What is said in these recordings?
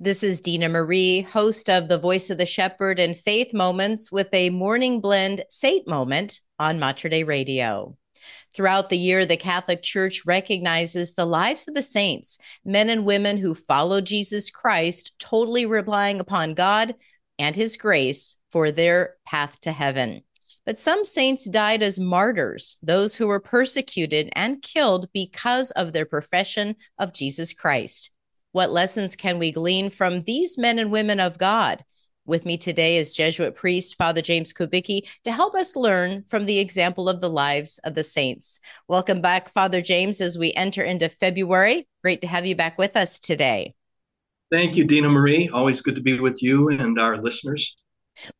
This is Dina Marie, host of the Voice of the Shepherd and Faith Moments with a morning blend Saint moment on Mater Dei Radio. Throughout the year, the Catholic Church recognizes the lives of the saints, men and women who follow Jesus Christ, totally relying upon God and His grace for their path to heaven. But some saints died as martyrs, those who were persecuted and killed because of their profession of Jesus Christ. What lessons can we glean from these men and women of God? With me today is Jesuit priest Father James Kubicki to help us learn from the example of the lives of the saints. Welcome back, Father James, as we enter into February. Great to have you back with us today. Thank you, Dina Marie. Always good to be with you and our listeners.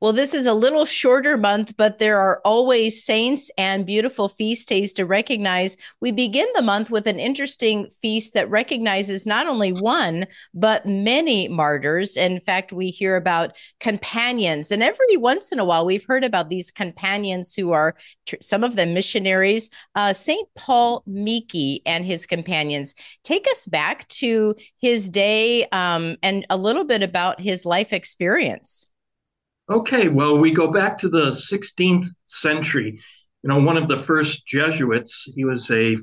Well, this is a little shorter month, but there are always saints and beautiful feast days to recognize. We begin the month with an interesting feast that recognizes not only one, but many martyrs. In fact, we hear about companions, and every once in a while, we've heard about these companions who are some of them missionaries. Uh, St. Paul Miki and his companions. Take us back to his day um, and a little bit about his life experience. Okay, well, we go back to the 16th century. You know, one of the first Jesuits, he was a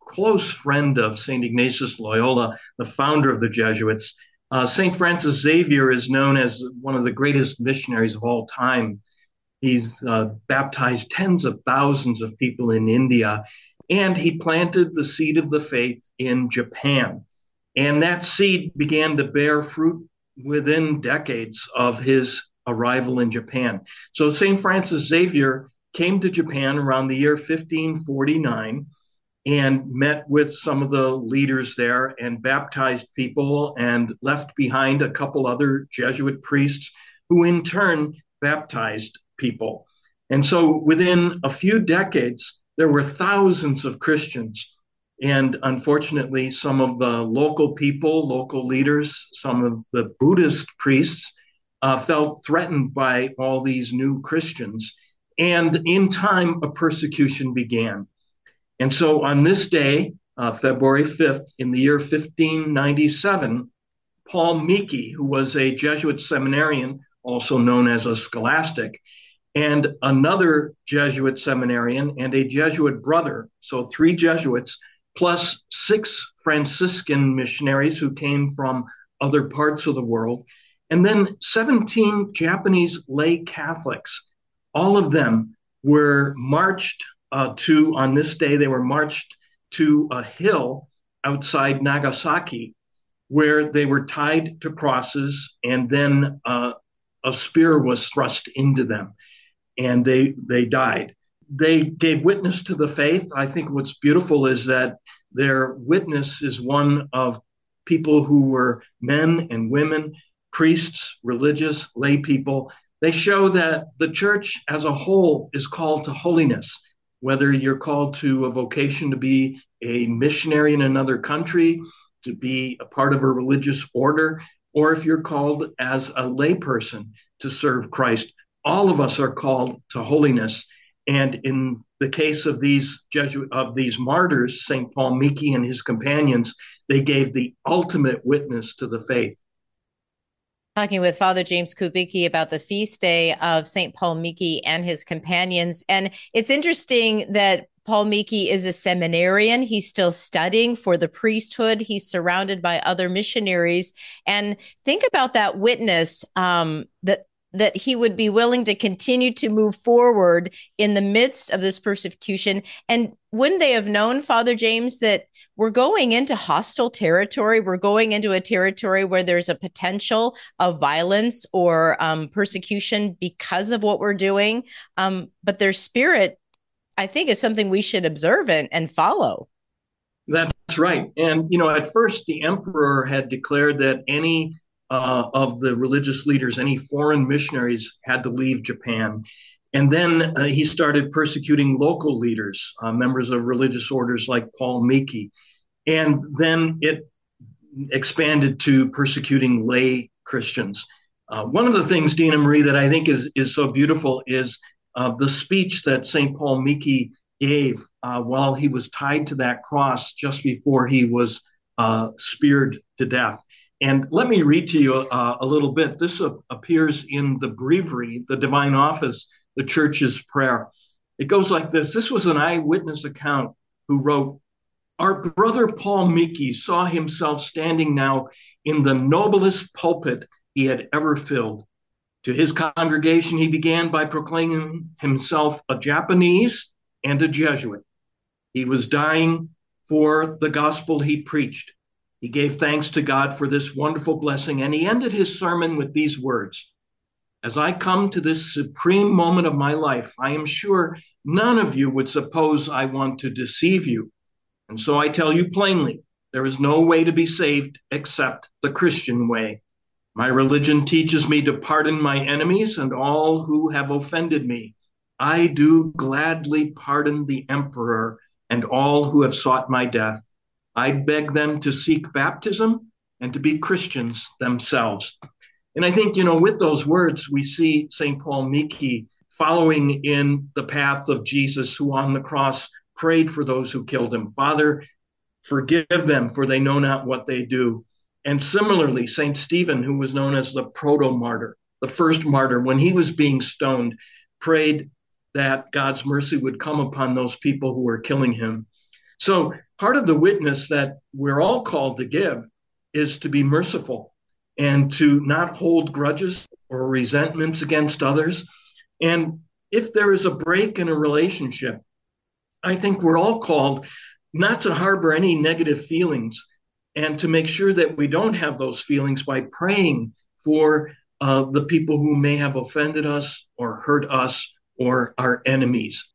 close friend of St. Ignatius Loyola, the founder of the Jesuits. Uh, St. Francis Xavier is known as one of the greatest missionaries of all time. He's uh, baptized tens of thousands of people in India, and he planted the seed of the faith in Japan. And that seed began to bear fruit within decades of his arrival in Japan. So St. Francis Xavier came to Japan around the year 1549 and met with some of the leaders there and baptized people and left behind a couple other Jesuit priests who in turn baptized people. And so within a few decades, there were thousands of Christians. And unfortunately, some of the local people, local leaders, some of the Buddhist priests uh, felt threatened by all these new Christians. And in time, a persecution began. And so on this day, uh, February 5th, in the year 1597, Paul Miki, who was a Jesuit seminarian, also known as a scholastic, and another Jesuit seminarian and a Jesuit brother, so three Jesuits, plus six Franciscan missionaries who came from other parts of the world, and then 17 Japanese lay Catholics. All of them were marched uh, to, on this day, they were marched to a hill outside Nagasaki where they were tied to crosses and then uh, a spear was thrust into them and they, they died. They gave witness to the faith. I think what's beautiful is that their witness is one of people who were men and women priests, religious, lay people, they show that the church as a whole is called to holiness. Whether you're called to a vocation to be a missionary in another country, to be a part of a religious order, or if you're called as a layperson to serve Christ, all of us are called to holiness. And in the case of these Jesuit of these martyrs, St. Paul Miki and his companions, they gave the ultimate witness to the faith talking with Father James Kubicki about the feast day of St. Paul Miki and his companions. And it's interesting that Paul Miki is a seminarian. He's still studying for the priesthood. He's surrounded by other missionaries. And think about that witness um, that that he would be willing to continue to move forward in the midst of this persecution. And wouldn't they have known, Father James, that we're going into hostile territory? We're going into a territory where there's a potential of violence or um, persecution because of what we're doing. Um, but their spirit, I think, is something we should observe and, and follow. That's right. And, you know, at first, the emperor had declared that any uh, of the religious leaders, any foreign missionaries, had to leave Japan. And then uh, he started persecuting local leaders, uh, members of religious orders like Paul Miki. And then it expanded to persecuting lay Christians. Uh, one of the things, Dina Marie, that I think is, is so beautiful is uh, the speech that St. Paul Miki gave uh, while he was tied to that cross just before he was speared to death. And let me read to you uh, a little bit. This uh, appears in the breviary, the divine office, the church's prayer. It goes like this This was an eyewitness account who wrote, Our brother Paul Miki saw himself standing now in the noblest pulpit he had ever filled. To his congregation, he began by proclaiming himself a Japanese and a Jesuit. He was dying for the gospel he preached. He gave thanks to God for this wonderful blessing, and he ended his sermon with these words As I come to this supreme moment of my life, I am sure none of you would suppose I want to deceive you. And so I tell you plainly there is no way to be saved except the Christian way. My religion teaches me to pardon my enemies and all who have offended me. I do gladly pardon the emperor and all who have sought my death. I beg them to seek baptism and to be Christians themselves. And I think, you know, with those words, we see St. Paul Miki following in the path of Jesus, who on the cross prayed for those who killed him. Father, forgive them, for they know not what they do. And similarly, St. Stephen, who was known as the proto martyr, the first martyr, when he was being stoned, prayed that God's mercy would come upon those people who were killing him. So, part of the witness that we're all called to give is to be merciful and to not hold grudges or resentments against others. And if there is a break in a relationship, I think we're all called not to harbor any negative feelings and to make sure that we don't have those feelings by praying for uh, the people who may have offended us or hurt us or our enemies.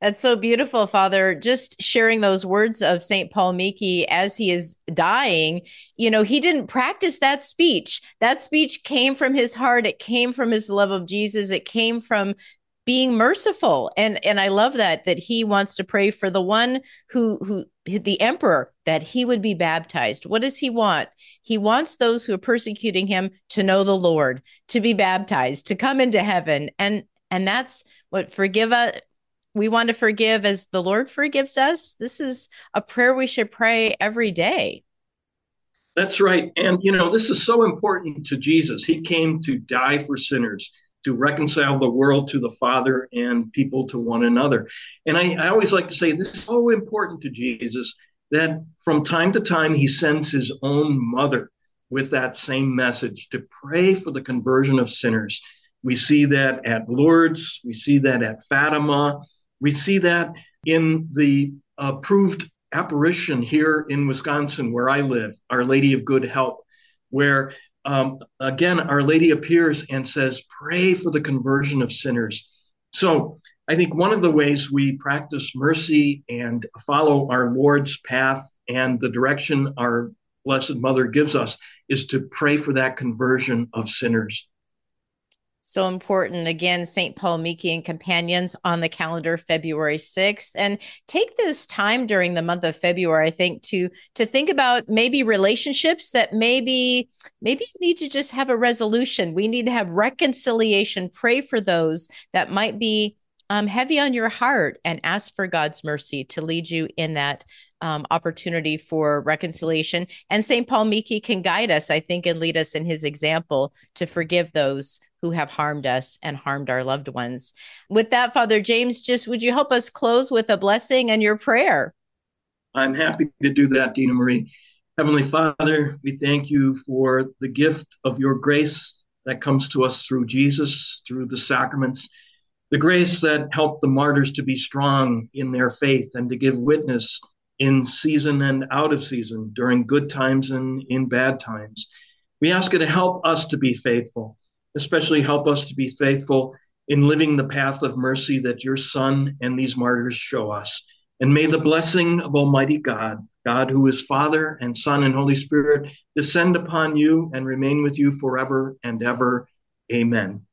That's so beautiful, Father. Just sharing those words of St. Paul Miki as he is dying, you know, he didn't practice that speech. That speech came from his heart. It came from his love of Jesus. It came from being merciful and and i love that that he wants to pray for the one who who the emperor that he would be baptized what does he want he wants those who are persecuting him to know the lord to be baptized to come into heaven and and that's what forgive us we want to forgive as the lord forgives us. This is a prayer we should pray every day. That's right. And you know this is so important to jesus. He came to die for sinners to reconcile the world to the Father and people to one another. And I, I, always like to say this is so important to Jesus that from time to time he sends his own mother with that same message to pray for the conversion of sinners. We see that at Lourdes, we see that at Fatima, we see that in the approved apparition here in Wisconsin, where I live, Our Lady of Good Help, where um, again, Our Lady appears and says, Pray for the conversion of sinners. So I think one of the ways we practice mercy and follow our Lord's path and the direction our Blessed Mother gives us is to pray for that conversion of sinners so important. Again, St. Paul Miki and Companions on the calendar February 6th. And take this time during the month of February, I think, to to think about maybe relationships that maybe maybe you need to just have a resolution. We need to have reconciliation. Pray for those that might be um, heavy on your heart and ask for God's mercy to lead you in that um, opportunity for reconciliation. And St. Paul Miki can guide us, I think, and lead us in his example to forgive those who have harmed us and harmed our loved ones. With that, Father James, just would you help us close with a blessing and your prayer? I'm happy to do that, Dina Marie. Heavenly Father, we thank you for the gift of your grace that comes to us through Jesus, through the sacraments, the grace that helped the martyrs to be strong in their faith and to give witness in season and out of season, during good times and in bad times. We ask you to help us to be faithful, especially help us to be faithful in living the path of mercy that your Son and these martyrs show us. And may the blessing of Almighty God, God who is Father and Son and Holy Spirit, descend upon you and remain with you forever and ever. Amen.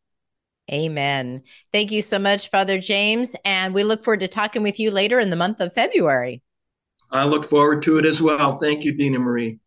Amen. Thank you so much, Father James. And we look forward to talking with you later in the month of February. I look forward to it as well. Thank you, Dina Marie.